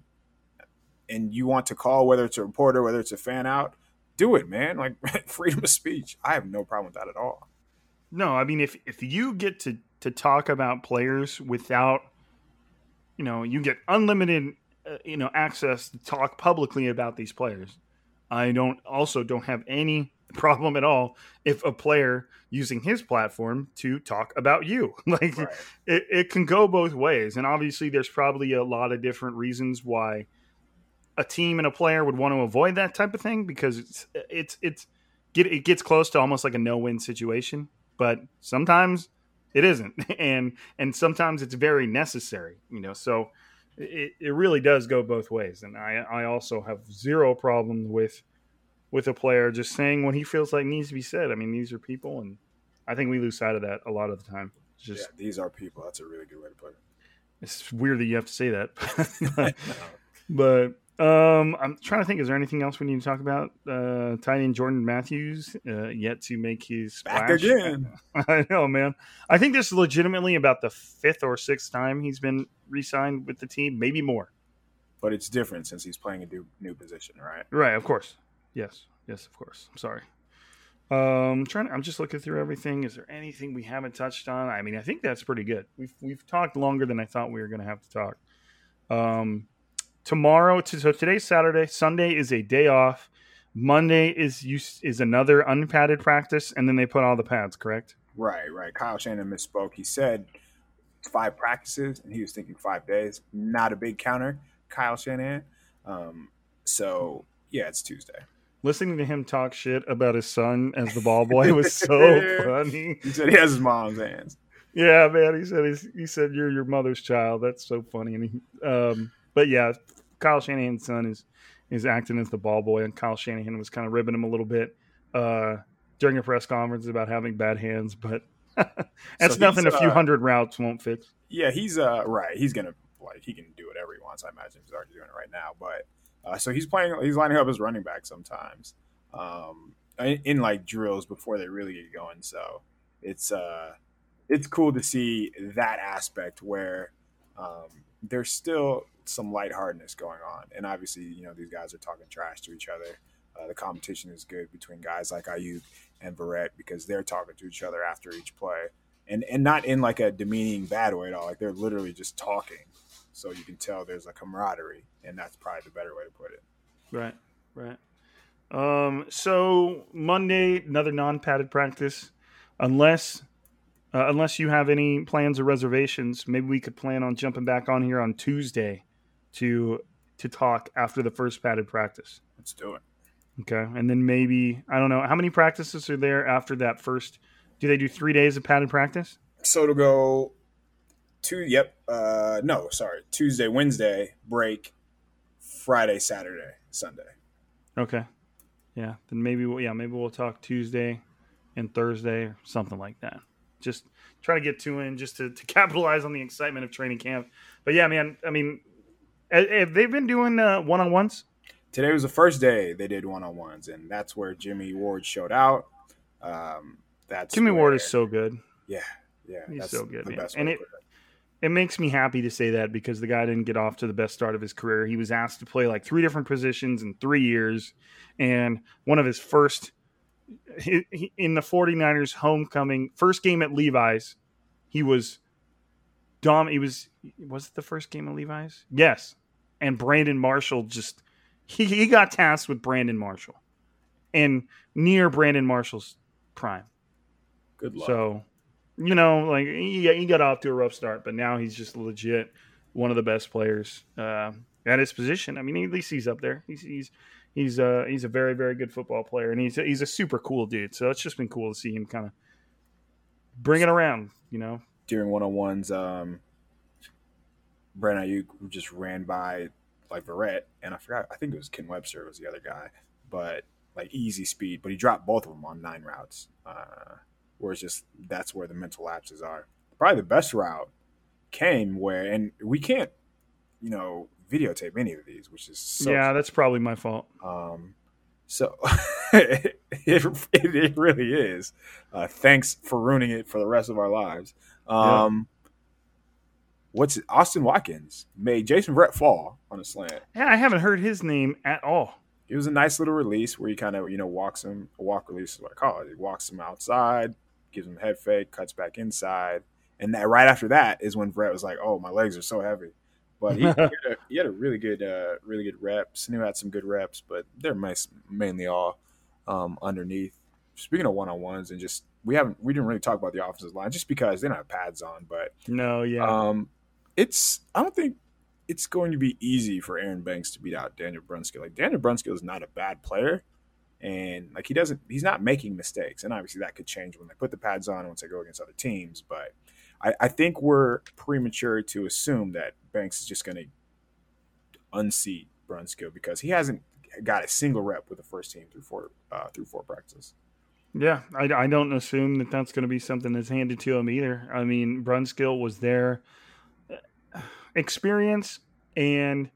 and you want to call, whether it's a reporter, whether it's a fan out, do it, man. Like freedom of speech. I have no problem with that at all. No, I mean if if you get to to talk about players without, you know, you get unlimited uh, you know access to talk publicly about these players. I don't also don't have any problem at all if a player using his platform to talk about you. like right. it, it can go both ways. And obviously there's probably a lot of different reasons why a team and a player would want to avoid that type of thing because it's it's it's get it gets close to almost like a no-win situation. But sometimes it isn't. And and sometimes it's very necessary, you know. So it, it really does go both ways. And I, I also have zero problem with with a player just saying what he feels like needs to be said. I mean, these are people, and I think we lose sight of that a lot of the time. It's just yeah, these are people. That's a really good way to put it. It's weird that you have to say that, but um, I'm trying to think. Is there anything else we need to talk about? Uh, tight end Jordan Matthews uh, yet to make his splash. back again. I know, man. I think this is legitimately about the fifth or sixth time he's been re-signed with the team, maybe more. But it's different since he's playing a new new position, right? Right. Of course. Yes. Yes. Of course. I'm sorry. Um, I'm trying. To, I'm just looking through everything. Is there anything we haven't touched on? I mean, I think that's pretty good. We've we've talked longer than I thought we were going to have to talk. Um, tomorrow so today's saturday. Sunday is a day off. Monday is is another unpadded practice and then they put all the pads correct? Right right. Kyle shanahan misspoke. He said five practices and he was thinking five days. Not a big counter kyle shanahan um, so yeah it's tuesday. Listening to him talk shit about his son as the ball boy was so funny. He said he has his mom's hands. Yeah man he said he said you're your mother's child. That's so funny and he um but yeah, Kyle Shanahan's son is is acting as the ball boy, and Kyle Shanahan was kind of ribbing him a little bit uh, during a press conference about having bad hands. But That's So nothing a few uh, hundred routes won't fix. Yeah, he's uh right. He's gonna like he can do whatever he wants. I imagine he's already doing it right now. But uh, so he's playing. He's lining up as running back sometimes, um, in, in like drills before they really get going. So it's uh it's cool to see that aspect where um, there's still some lightheartedness going on, and obviously you know these guys are talking trash to each other. Uh, the competition is good between guys like Aiyuk and Verrett because they're talking to each other after each play and and not in like a demeaning bad way at all. Like they're literally just talking, so you can tell there's a camaraderie, and that's probably the better way to put it. Right, right. Um, so Monday, another non-padded practice, unless uh, unless you have any plans or reservations, maybe we could plan on jumping back on here on Tuesday to to talk after the first padded practice. Let's do it. Okay, and then maybe I don't know how many practices are there after that first. Do they do three days of padded practice? So it'll go two. Yep. Uh, no, sorry. Tuesday, Wednesday break. Friday, Saturday, Sunday. Okay, yeah. Then maybe we'll, yeah maybe we'll talk Tuesday and Thursday or something like that. Just try to get two in just to, to capitalize on the excitement of training camp. But yeah, man. I mean, ha- have they been doing uh, one-on-ones? Today was the first day they did one on ones, and that's where Jimmy Ward showed out. Um, that's Jimmy Ward is so good. yeah, yeah. He's that's so good, the man. best And it- it. makes me happy to say that because the guy didn't get off to the best start of his career. He was asked to play like three different positions in three years. And one of his first in the 49ers homecoming, first game at Levi's, he was Dom. He was, was it the first game at Levi's? Yes. And Brandon Marshall just, he, he got tasked with Brandon Marshall and near Brandon Marshall's prime. Good luck. So, you know, like he, he got off to a rough start, but now he's just legit one of the best players uh, at his position. I mean, at least he's up there. He's he's he's uh, he's a very very good football player, and he's he's a super cool dude. So it's just been cool to see him kind of bring it around. You know, during one on ones, um, Brandon Aiyuk just ran by like Verrett, and I forgot. I think it was Ken Webster was the other guy, but like easy speed. But he dropped both of them on nine routes. Uh, where it's just that's where the mental lapses are. Probably the best route came where, and we can't, you know, videotape any of these, which is so yeah, that's probably my fault. um, so it, it, it really is. Uh, thanks for ruining it for the rest of our lives. Um, What's it? Austin Watkins made Jason Verrett fall on a slant. Yeah, I haven't heard his name at all. It was a nice little release where he kind of you know walks him a walk release is what I call it. He walks him outside, gives him head fake, cuts back inside, and that right after that is when Verrett was like, "Oh, my legs are so heavy." But he, he, had, a, he had a really good, uh, really good reps. Sanu had some good reps, but they're mainly all um, underneath. Speaking of one on ones, and just we haven't we didn't really talk about the offensive line just because they don't have pads on, but No, yeah. um, it's I don't think it's going to be easy for Aaron Banks to beat out Daniel Brunskill. Like Daniel Brunskill is not a bad player, and like he doesn't he's not making mistakes. And obviously that could change when they put the pads on once they go against other teams. But I, I think we're premature to assume that Banks is just going to unseat Brunskill because he hasn't got a single rep with the first team through four uh, through four practices. Yeah, I, I don't assume that that's going to be something that's handed to him either. I mean, Brunskill was there, experience and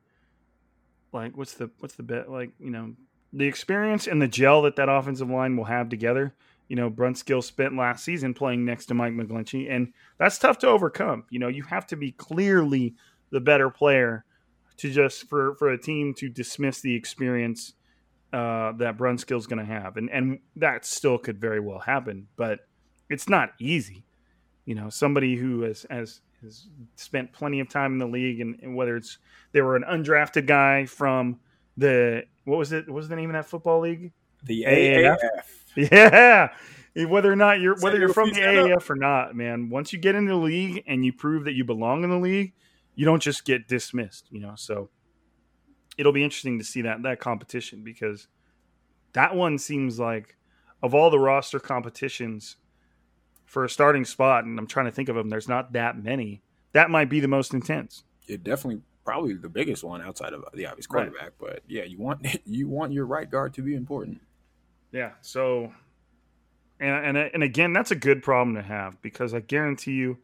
like what's the what's the bet like you know the experience and the gel that that offensive line will have together. You know, Brunskill spent last season playing next to Mike McGlinchey, and that's tough to overcome. You know, you have to be clearly the better player to just for for a team to dismiss the experience uh, that Brunskill's going to have, and and that still could very well happen, but it's not easy. You know, somebody who has has has spent plenty of time in the league, and, and whether it's they were an undrafted guy from the what was it? What was the name of that football league? The AAF? AAF. Yeah, whether or not you're San whether you're from the Fleet, stand up. AAF or not, man. Once you get in the league and you prove that you belong in the league, you don't just get dismissed. You know, so it'll be interesting to see that that competition because that one seems like of all the roster competitions for a starting spot, and I'm trying to think of them. There's not that many. That might be the most intense. it definitely probably the biggest one outside of the obvious Right. quarterback. But yeah, you want you want your right guard to be important. Yeah. So and, and and again, that's a good problem to have because I guarantee you,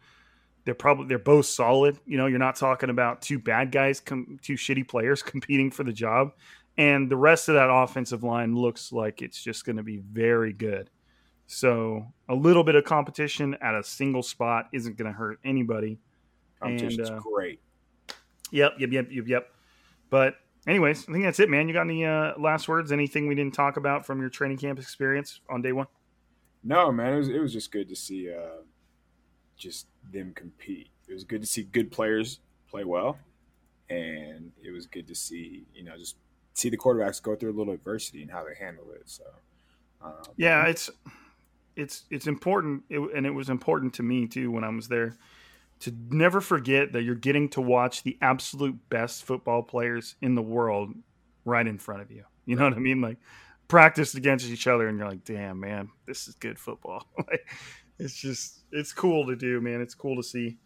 they're probably they're both solid. You know, you're not talking about two bad guys, com- two shitty players competing for the job, and the rest of that offensive line looks like it's just going to be very good. So a little bit of competition at a single spot isn't going to hurt anybody. Competition's uh, great. Yep, yep, yep, yep, yep. But anyways, I think that's it, man. You got any uh, last words? Anything we didn't talk about from your training camp experience on day one? No, man, it was it was just good to see uh, just them compete. It was good to see good players play well, and it was good to see you know just see the quarterbacks go through a little adversity and how they handle it. So um, Yeah, it's it's it's important, it, and it was important to me too when I was there to never forget that you're getting to watch the absolute best football players in the world right in front of you. You know what I mean? Like practice against each other, and you're like, "Damn, man, this is good football." like, it's just it's cool to do, man. It's cool to see.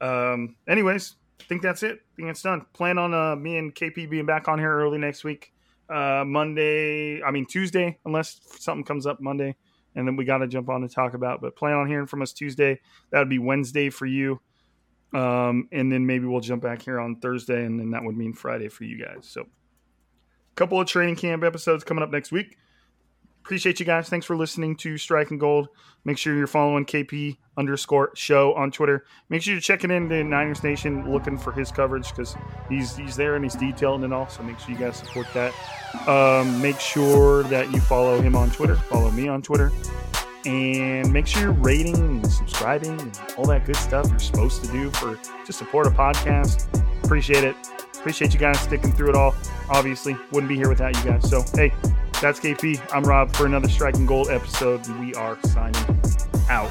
Um, anyways, I think that's it. I think it's done. Plan on uh, me and KP being back on here early next week. Uh, Monday, I mean Tuesday, unless something comes up Monday, and then we got to jump on to talk about. But plan on hearing from us Tuesday. That would be Wednesday for you, um, and then maybe we'll jump back here on Thursday, and then that would mean Friday for you guys. So, a couple of training camp episodes coming up next week. Appreciate you guys. Thanks for listening to Strike and Gold. Make sure you're following KP underscore show on Twitter. Make sure you're checking into Niners Nation looking for his coverage because he's he's there and he's detailed and all. So make sure you guys support that. Um, make sure that you follow him on Twitter. Follow me on Twitter. And make sure you're rating and subscribing and all that good stuff you're supposed to do for to support a podcast. Appreciate it. Appreciate you guys sticking through it all. Obviously, wouldn't be here without you guys. So hey, that's KP. I'm Rob for another Strike and Gold episode. We are signing out.